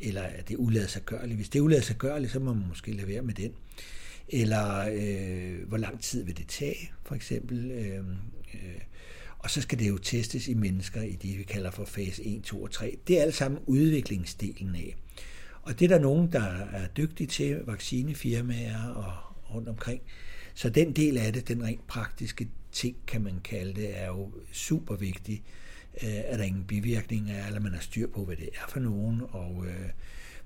Speaker 3: Eller er det uladsiggørligt? Hvis det er uladsiggørligt, så må man måske lade være med den. Eller øh, hvor lang tid vil det tage, for eksempel. Øh, øh, og så skal det jo testes i mennesker i det, vi kalder for fase 1, 2 og 3. Det er alt sammen udviklingsdelen af. Og det er der nogen, der er dygtige til, vaccinefirmaer og rundt omkring. Så den del af det, den rent praktiske ting, kan man kalde det, er jo super vigtig. Øh, at der ingen bivirkninger eller man har styr på, hvad det er for nogen, og øh,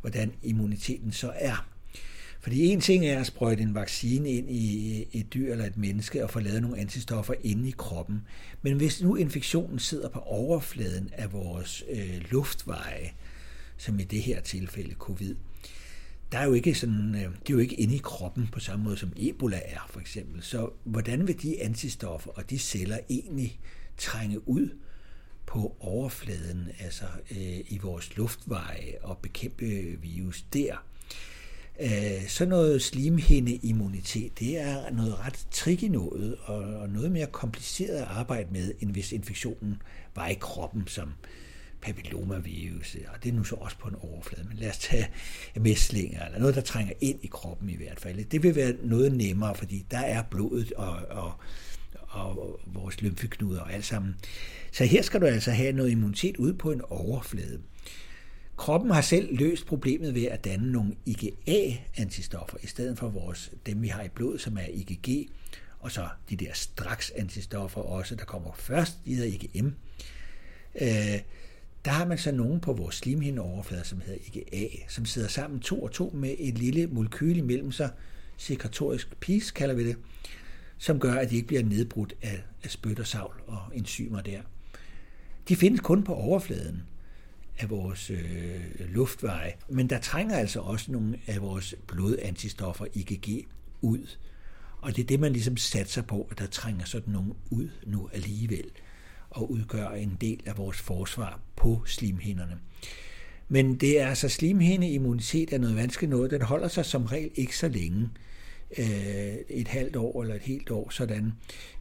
Speaker 3: hvordan immuniteten så er. Fordi en ting er at sprøjte en vaccine ind i et dyr eller et menneske og få lavet nogle antistoffer inde i kroppen. Men hvis nu infektionen sidder på overfladen af vores øh, luftveje, som i det her tilfælde covid, der er jo ikke sådan, øh, det er jo ikke inde i kroppen på samme måde som Ebola er for eksempel. Så hvordan vil de antistoffer og de celler egentlig trænge ud på overfladen, altså øh, i vores luftveje og bekæmpe virus der? Øh, så noget slimhindeimmunitet, det er noget ret tricky noget, og noget mere kompliceret at arbejde med, end hvis infektionen var i kroppen, som papillomavirus, og det er nu så også på en overflade, men lad os tage mæslinger, eller noget, der trænger ind i kroppen i hvert fald. Det vil være noget nemmere, fordi der er blodet og, og, og vores lymfeknuder og alt sammen. Så her skal du altså have noget immunitet ud på en overflade. Kroppen har selv løst problemet ved at danne nogle IgA-antistoffer, i stedet for vores, dem vi har i blodet, som er IgG, og så de der straks antistoffer også, der kommer først, de hedder IgM. Øh, der har man så nogen på vores slimhindeoverflade, som hedder IgA, som sidder sammen to og to med et lille molekyl imellem sig, sekretorisk pis kalder vi det, som gør, at de ikke bliver nedbrudt af, af spyt og savl og enzymer der. De findes kun på overfladen af vores øh, luftveje, men der trænger altså også nogle af vores blodantistoffer IgG ud. Og det er det, man ligesom satser på, at der trænger sådan nogle ud nu alligevel, og udgør en del af vores forsvar på slimhinderne. Men det er altså slimhindeimmunitet er noget vanskeligt noget. Den holder sig som regel ikke så længe. Øh, et halvt år eller et helt år, sådan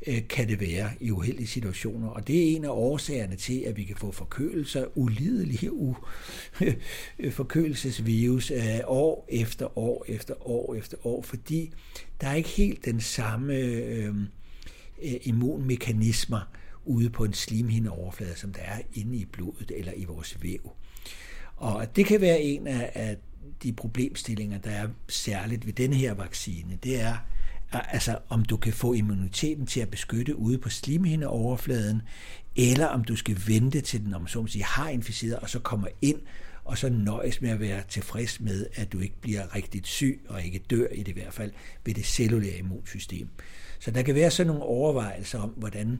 Speaker 3: øh, kan det være i uheldige situationer. Og det er en af årsagerne til, at vi kan få forkølelser, ulidelige [laughs] u- forkølelsesvirus øh, år efter år efter år efter år, fordi der er ikke helt den samme øh, øh immunmekanismer ude på en slimhindeoverflade, som der er inde i blodet eller i vores væv. Og det kan være en af, af de problemstillinger, der er særligt ved denne her vaccine, det er, altså om du kan få immuniteten til at beskytte ude på slimhindeoverfladen, eller om du skal vente til den, om så man siger, har inficeret, og så kommer ind, og så nøjes med at være tilfreds med, at du ikke bliver rigtig syg, og ikke dør i det i hvert fald, ved det cellulære immunsystem. Så der kan være sådan nogle overvejelser om, hvordan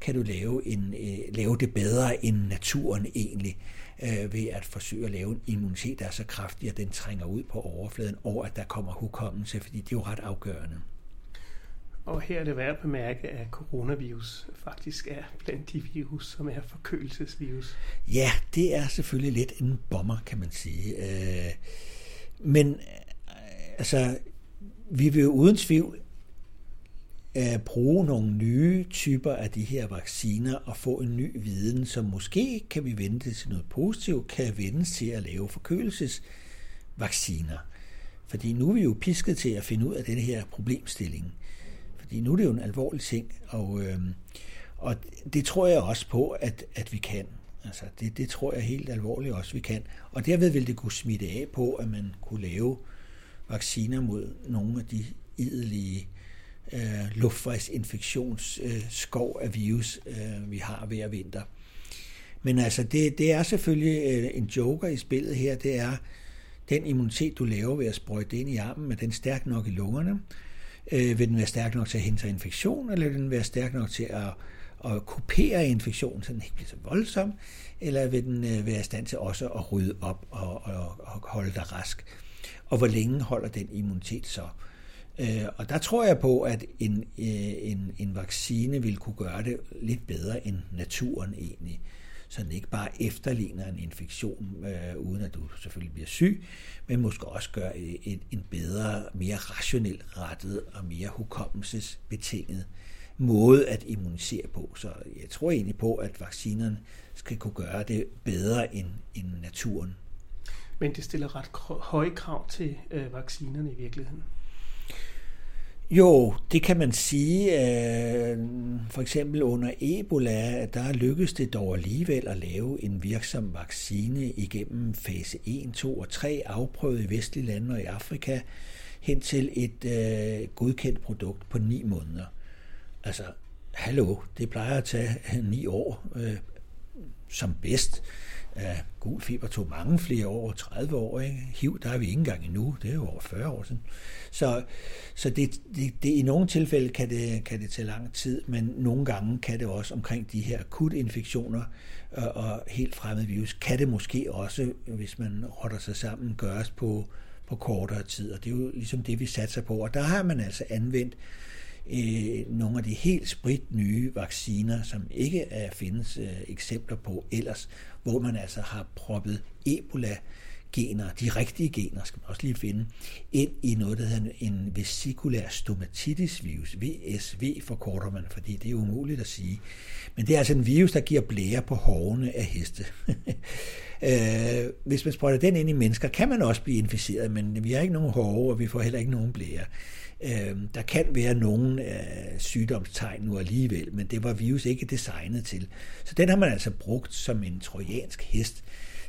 Speaker 3: kan du lave, en, øh, lave det bedre end naturen egentlig øh, ved at forsøge at lave en immunitet, der er så kraftig, at den trænger ud på overfladen, og at der kommer hukommelse, fordi det er jo ret afgørende.
Speaker 2: Og her er det værd at bemærke, at coronavirus faktisk er blandt de virus, som er forkølelsesvirus.
Speaker 3: Ja, det er selvfølgelig lidt en bomber, kan man sige. Øh, men øh, altså, vi vil jo uden tvivl at bruge nogle nye typer af de her vacciner og få en ny viden, som måske kan vi vente til noget positivt, kan vendes til at lave forkølelsesvacciner. Fordi nu er vi jo pisket til at finde ud af den her problemstilling. Fordi nu er det jo en alvorlig ting, og, øh, og det tror jeg også på, at, at vi kan. Altså, det, det tror jeg helt alvorligt også, vi kan. Og derved vil det kunne smitte af på, at man kunne lave vacciner mod nogle af de idelige øh, luftvejsinfektionsskov øh, af virus, øh, vi har hver vinter. Men altså, det, det er selvfølgelig øh, en joker i spillet her, det er den immunitet, du laver ved at sprøjte ind i armen, er den stærk nok i lungerne? Øh, vil den være stærk nok til at hindre infektion, eller vil den være stærk nok til at, at kupere infektionen, så den ikke bliver så voldsom, eller vil den øh, være i stand til også at rydde op og, og, og holde dig rask? Og hvor længe holder den immunitet så? Øh, Øh, og der tror jeg på, at en, øh, en, en vaccine vil kunne gøre det lidt bedre end naturen egentlig. Så den ikke bare efterligner en infektion, øh, uden at du selvfølgelig bliver syg, men måske også gør øh, en, en bedre, mere rationelt rettet og mere hukommelsesbetinget måde at immunisere på. Så jeg tror egentlig på, at vaccinerne skal kunne gøre det bedre end, end naturen.
Speaker 2: Men det stiller ret høje krav til øh, vaccinerne i virkeligheden.
Speaker 3: Jo, det kan man sige. Øh, for eksempel under Ebola, der lykkedes det dog alligevel at lave en virksom vaccine igennem fase 1, 2 og 3, afprøvet i vestlige lande og i Afrika, hen til et øh, godkendt produkt på 9 måneder. Altså, hallo, det plejer at tage øh, 9 år øh, som bedst. Ja, gul feber tog mange flere år, 30 år. Ikke? HIV, der er vi ikke engang endnu. Det er jo over 40 år siden. Så, så det, det, det, i nogle tilfælde kan det, kan det tage lang tid, men nogle gange kan det også omkring de her akutinfektioner infektioner og, og helt fremmede virus, kan det måske også, hvis man rotter sig sammen, gøres på, på kortere tid. Og det er jo ligesom det, vi satser på. Og der har man altså anvendt øh, nogle af de helt sprit nye vacciner, som ikke er findes øh, eksempler på ellers, hvor man altså har proppet Ebola gener, de rigtige gener, skal man også lige finde, ind i noget, der hedder en vesikulær stomatitis virus, VSV forkorter man, fordi det er umuligt at sige. Men det er altså en virus, der giver blære på hovene af heste. [laughs] Øh, hvis man sprøjter den ind i mennesker, kan man også blive inficeret, men vi har ikke nogen hove, og vi får heller ikke nogen blære. Øh, der kan være nogle øh, sygdomstegn nu alligevel, men det var virus ikke designet til. Så den har man altså brugt som en trojansk hest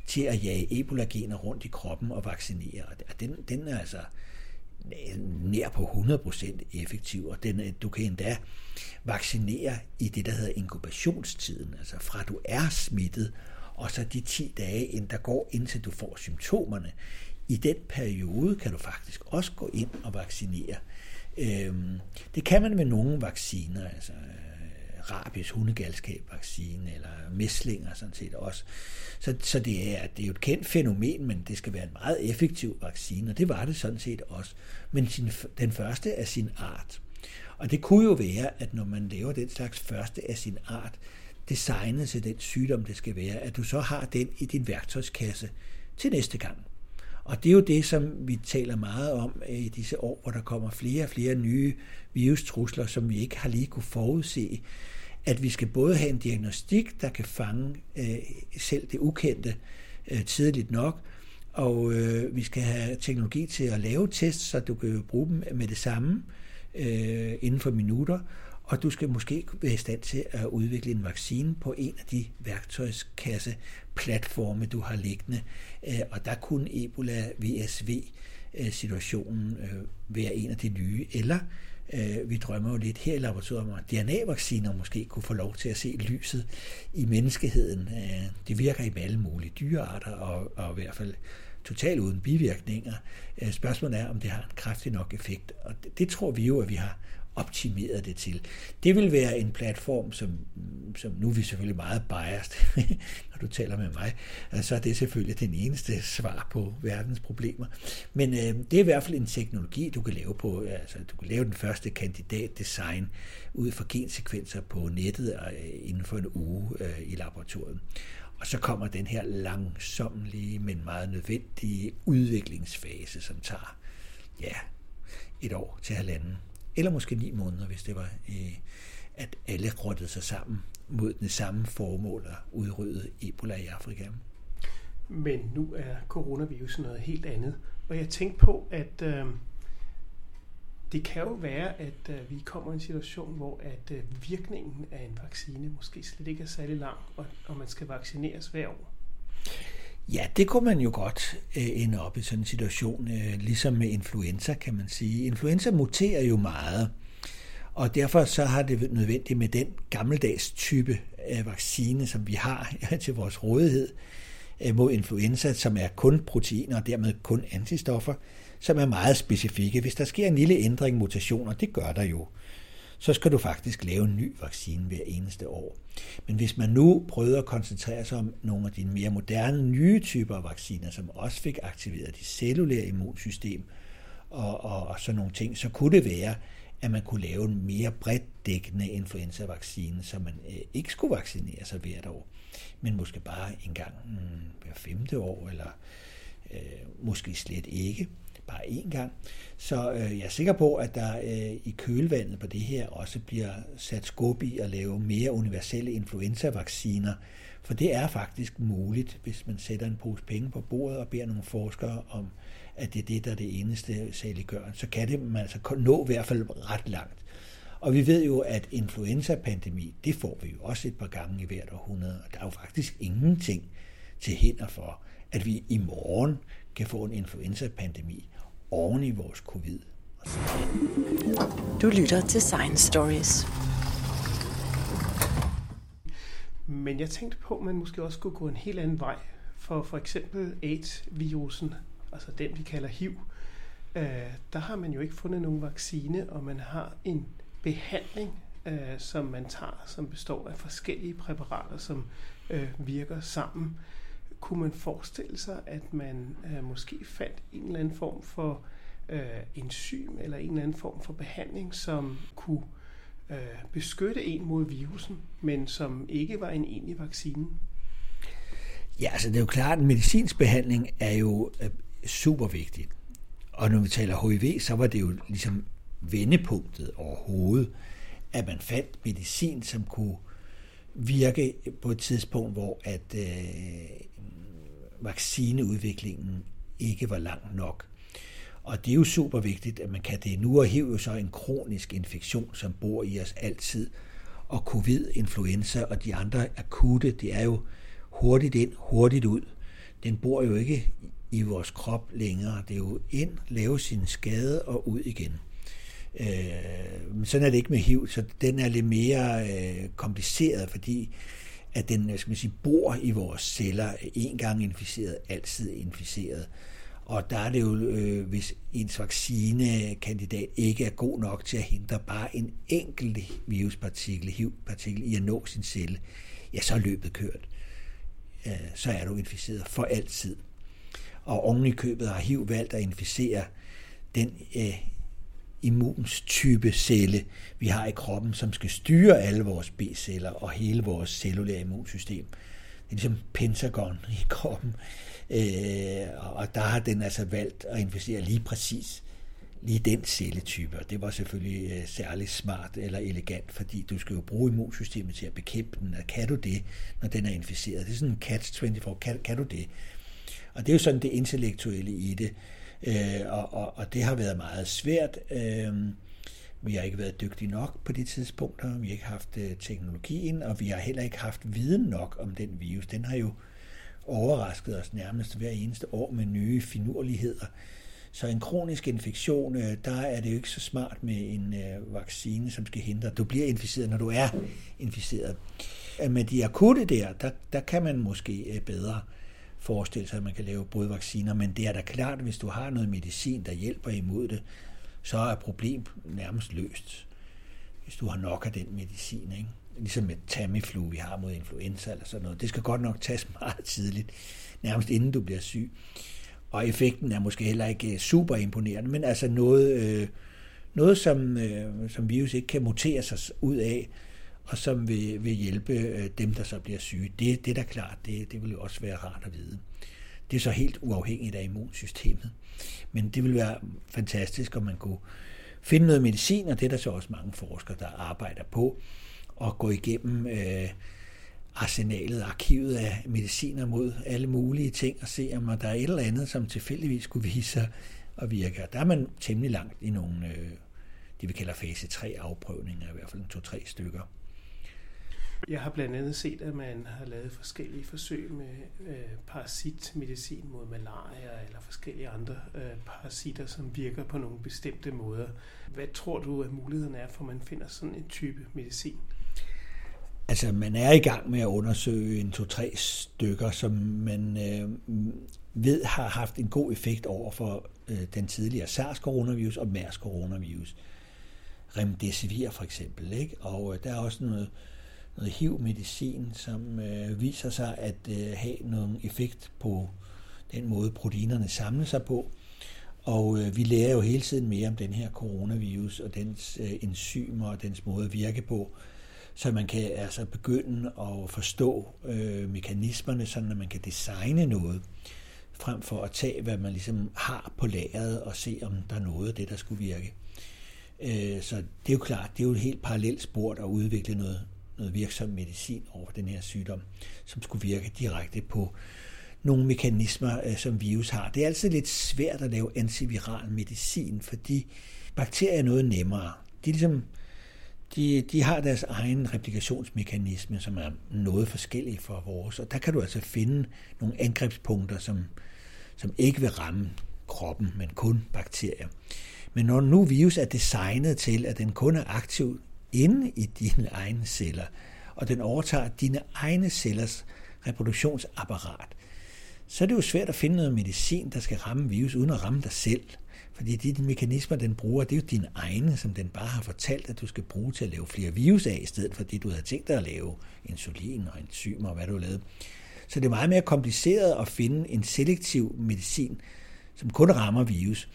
Speaker 3: til at jage Ebola-gener rundt i kroppen og vaccinere. Og den, den er altså nær på 100% effektiv, og den, du kan endda vaccinere i det, der hedder inkubationstiden, altså fra du er smittet, og så de 10 dage, inden der går, indtil du får symptomerne. I den periode kan du faktisk også gå ind og vaccinere. Øhm, det kan man med nogle vacciner, altså rabies, hundegalskab vaccine eller mæslinger sådan set også. Så, så det, er, det er jo et kendt fænomen, men det skal være en meget effektiv vaccine, og det var det sådan set også. Men sin, den første af sin art. Og det kunne jo være, at når man laver den slags første af sin art, designet til den sygdom, det skal være, at du så har den i din værktøjskasse til næste gang. Og det er jo det, som vi taler meget om øh, i disse år, hvor der kommer flere og flere nye virustrusler, som vi ikke har lige kunne forudse. At vi skal både have en diagnostik, der kan fange øh, selv det ukendte øh, tidligt nok, og øh, vi skal have teknologi til at lave tests, så du kan bruge dem med det samme øh, inden for minutter, og du skal måske være i stand til at udvikle en vaccine på en af de værktøjskasse platforme, du har liggende. Øh, og der kunne Ebola VSV øh, situationen øh, være en af de nye, eller Øh, vi drømmer jo lidt her i laboratoriet om, at DNA-vacciner måske kunne få lov til at se lyset i menneskeheden. Øh, det virker i alle mulige dyrearter, og, og i hvert fald totalt uden bivirkninger. Øh, spørgsmålet er, om det har en kraftig nok effekt, og det, det tror vi jo, at vi har optimeret det til. Det vil være en platform, som, som nu er vi selvfølgelig meget biased, [laughs] når du taler med mig, øh, så er det selvfølgelig den eneste svar på verdens problemer. Men øh, det er i hvert fald en teknologi, du kan lave på, øh, altså du kan lave den første kandidatdesign ud fra gensekvenser på nettet øh, inden for en uge øh, i laboratoriet. Og så kommer den her langsomlige, men meget nødvendige udviklingsfase, som tager ja, et år til halvanden eller måske ni måneder, hvis det var, øh, at alle rottede sig sammen mod det samme formål at udrydde Ebola i Afrika.
Speaker 2: Men nu er coronavirus noget helt andet. Og jeg tænkte på, at øh, det kan jo være, at øh, vi kommer i en situation, hvor at øh, virkningen af en vaccine måske slet ikke er særlig lang, og, og man skal vaccineres hver år.
Speaker 3: Ja, det kunne man jo godt øh, ende op i sådan en situation, øh, ligesom med influenza, kan man sige. Influenza muterer jo meget, og derfor så har det nødvendigt med den gammeldags type af vaccine, som vi har til vores rådighed øh, mod influenza, som er kun proteiner og dermed kun antistoffer, som er meget specifikke. Hvis der sker en lille ændring, mutationer, det gør der jo, så skal du faktisk lave en ny vaccine hver eneste år. Men hvis man nu prøver at koncentrere sig om nogle af de mere moderne, nye typer af vacciner, som også fik aktiveret det cellulære immunsystem og, og, og sådan nogle ting, så kunne det være, at man kunne lave en mere bredt dækkende influenza-vaccine, så man øh, ikke skulle vaccinere sig hvert år, men måske bare en gang mm, hver femte år, eller øh, måske slet ikke bare én gang. Så øh, jeg er sikker på, at der øh, i kølvandet på det her også bliver sat skub i at lave mere universelle influenzavacciner, for det er faktisk muligt, hvis man sætter en pose penge på bordet og beder nogle forskere om, at det er det, der er det eneste saliggørende, Så kan det man altså nå i hvert fald ret langt. Og vi ved jo, at influenza-pandemi, det får vi jo også et par gange i hvert århundrede, og der er jo faktisk ingenting til hinder for, at vi i morgen kan få en influenza-pandemi oven i vores covid.
Speaker 1: Du lytter til Science Stories.
Speaker 2: Men jeg tænkte på, at man måske også skulle gå en helt anden vej. For for eksempel AIDS-virusen, altså den vi kalder HIV, øh, der har man jo ikke fundet nogen vaccine, og man har en behandling, øh, som man tager, som består af forskellige præparater, som øh, virker sammen kunne man forestille sig, at man øh, måske fandt en eller anden form for øh, enzym eller en eller anden form for behandling, som kunne øh, beskytte en mod virusen, men som ikke var en egentlig vaccine?
Speaker 3: Ja, altså det er jo klart, at medicinsk behandling er jo øh, super vigtigt. Og når vi taler HIV, så var det jo ligesom vendepunktet overhovedet, at man fandt medicin, som kunne virke på et tidspunkt, hvor at øh, vaccineudviklingen ikke var lang nok. Og det er jo super vigtigt, at man kan det. Nu er HIV jo så en kronisk infektion, som bor i os altid. Og covid, influenza og de andre akutte, det er jo hurtigt ind, hurtigt ud. Den bor jo ikke i vores krop længere. Det er jo ind, lave sin skade og ud igen. Øh, men sådan er det ikke med HIV, så den er lidt mere øh, kompliceret, fordi at den skal man sige, bor i vores celler, en gang inficeret, altid inficeret. Og der er det jo, øh, hvis ens vaccinekandidat ikke er god nok til at hindre bare en enkelt viruspartikel, HIV-partikel i at nå sin celle, ja, så er løbet kørt. Øh, så er du inficeret for altid. Og oven i købet har HIV valgt at inficere den øh, immunstype celle, vi har i kroppen, som skal styre alle vores B-celler og hele vores cellulære immunsystem. Det er ligesom pentagon [laughs] i kroppen. Øh, og der har den altså valgt at inficere lige præcis lige den celletype, og det var selvfølgelig øh, særlig smart eller elegant, fordi du skal jo bruge immunsystemet til at bekæmpe den, og kan du det, når den er inficeret? Det er sådan en catch-24, kan, kan du det? Og det er jo sådan det intellektuelle i det, øh, og, og, og det har været meget svært. Øh, vi har ikke været dygtige nok på de tidspunkter, vi har ikke haft øh, teknologien, og vi har heller ikke haft viden nok om den virus. Den har jo overrasket os nærmest hver eneste år med nye finurligheder. Så en kronisk infektion, øh, der er det jo ikke så smart med en øh, vaccine, som skal hindre, at du bliver inficeret, når du er inficeret. Øh, med de akutte der, der, der kan man måske øh, bedre forestille sig, at man kan lave både vacciner, men det er da klart, at hvis du har noget medicin, der hjælper imod det, så er problemet nærmest løst, hvis du har nok af den medicin. Ikke? Ligesom med Tamiflu, vi har mod influenza eller sådan noget. Det skal godt nok tages [laughs] meget tidligt, nærmest inden du bliver syg. Og effekten er måske heller ikke øh, super imponerende, men altså noget, øh, noget som, øh, som virus ikke kan mutere sig ud af, og som vil, vil hjælpe øh, dem, der så bliver syge. Det, det er da klart, det, det vil jo også være rart at vide. Det er så helt uafhængigt af immunsystemet. Men det vil være fantastisk, om man kunne finde noget medicin, og det er der så også mange forskere, der arbejder på, og gå igennem øh, arsenalet, arkivet af mediciner mod alle mulige ting, og se, om der er et eller andet, som tilfældigvis kunne vise sig at virke. Der er man temmelig langt i nogle, øh, det vi kalder fase 3 afprøvninger, i hvert fald to-tre stykker.
Speaker 2: Jeg har blandt andet set, at man har lavet forskellige forsøg med øh, parasitmedicin mod malaria eller forskellige andre øh, parasitter, som virker på nogle bestemte måder. Hvad tror du, at muligheden er for, at man finder sådan en type medicin?
Speaker 3: Altså, man er i gang med at undersøge en to-tre stykker, som man øh, ved har haft en god effekt over for øh, den tidligere SARS-coronavirus og MERS-coronavirus. Remdesivir for eksempel, ikke? Og øh, der er også noget, noget HIV-medicin, som øh, viser sig at øh, have nogen effekt på den måde, proteinerne samler sig på. Og øh, vi lærer jo hele tiden mere om den her coronavirus og dens øh, enzymer og dens måde at virke på så man kan altså begynde at forstå øh, mekanismerne, sådan at man kan designe noget, frem for at tage, hvad man ligesom har på lageret, og se, om der er noget af det, der skulle virke. Øh, så det er jo klart, det er jo et helt parallelt spor at udvikle noget, noget virksom medicin over den her sygdom, som skulle virke direkte på nogle mekanismer, øh, som virus har. Det er altid lidt svært at lave antiviral medicin, fordi bakterier er noget nemmere. De ligesom de, de har deres egen replikationsmekanisme, som er noget forskellig fra vores. Og der kan du altså finde nogle angrebspunkter, som, som ikke vil ramme kroppen, men kun bakterier. Men når nu virus er designet til, at den kun er aktiv inde i dine egne celler, og den overtager dine egne cellers reproduktionsapparat, så er det jo svært at finde noget medicin, der skal ramme virus, uden at ramme dig selv. Fordi de mekanismer, den bruger, det er jo dine egne, som den bare har fortalt, at du skal bruge til at lave flere virus af, i stedet for det, du havde tænkt dig at lave insulin og enzymer og hvad du har lavet. Så det er meget mere kompliceret at finde en selektiv medicin, som kun rammer virus.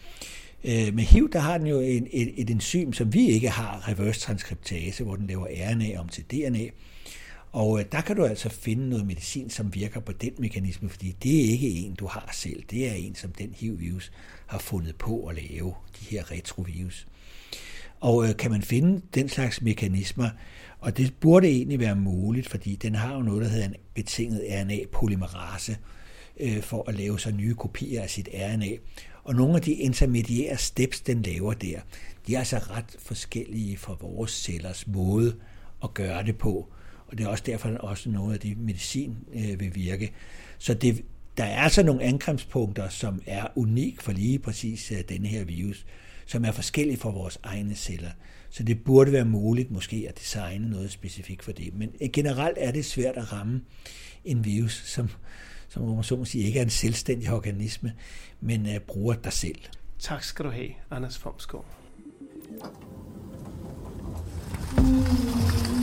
Speaker 3: Øh, med HIV, der har den jo en, et, et enzym, som vi ikke har, reverse transkriptase, hvor den laver RNA om til DNA. Og øh, der kan du altså finde noget medicin, som virker på den mekanisme, fordi det er ikke en, du har selv. Det er en, som den HIV-virus har fundet på at lave, de her retrovirus. Og øh, kan man finde den slags mekanismer, og det burde egentlig være muligt, fordi den har jo noget, der hedder en betinget RNA-polymerase, øh, for at lave så nye kopier af sit RNA. Og nogle af de intermediære steps, den laver der, de er altså ret forskellige fra vores cellers måde at gøre det på. Og det er også derfor, at også noget af det medicin øh, vil virke. Så det, der er altså nogle angrebspunkter, som er unik for lige præcis øh, denne her virus, som er forskellige fra vores egne celler. Så det burde være muligt måske at designe noget specifikt for det. Men generelt er det svært at ramme en virus, som, som man så må sige, ikke er en selvstændig organisme, men øh, bruger dig selv.
Speaker 2: Tak skal du have, Anders Fomsgaard. Mm.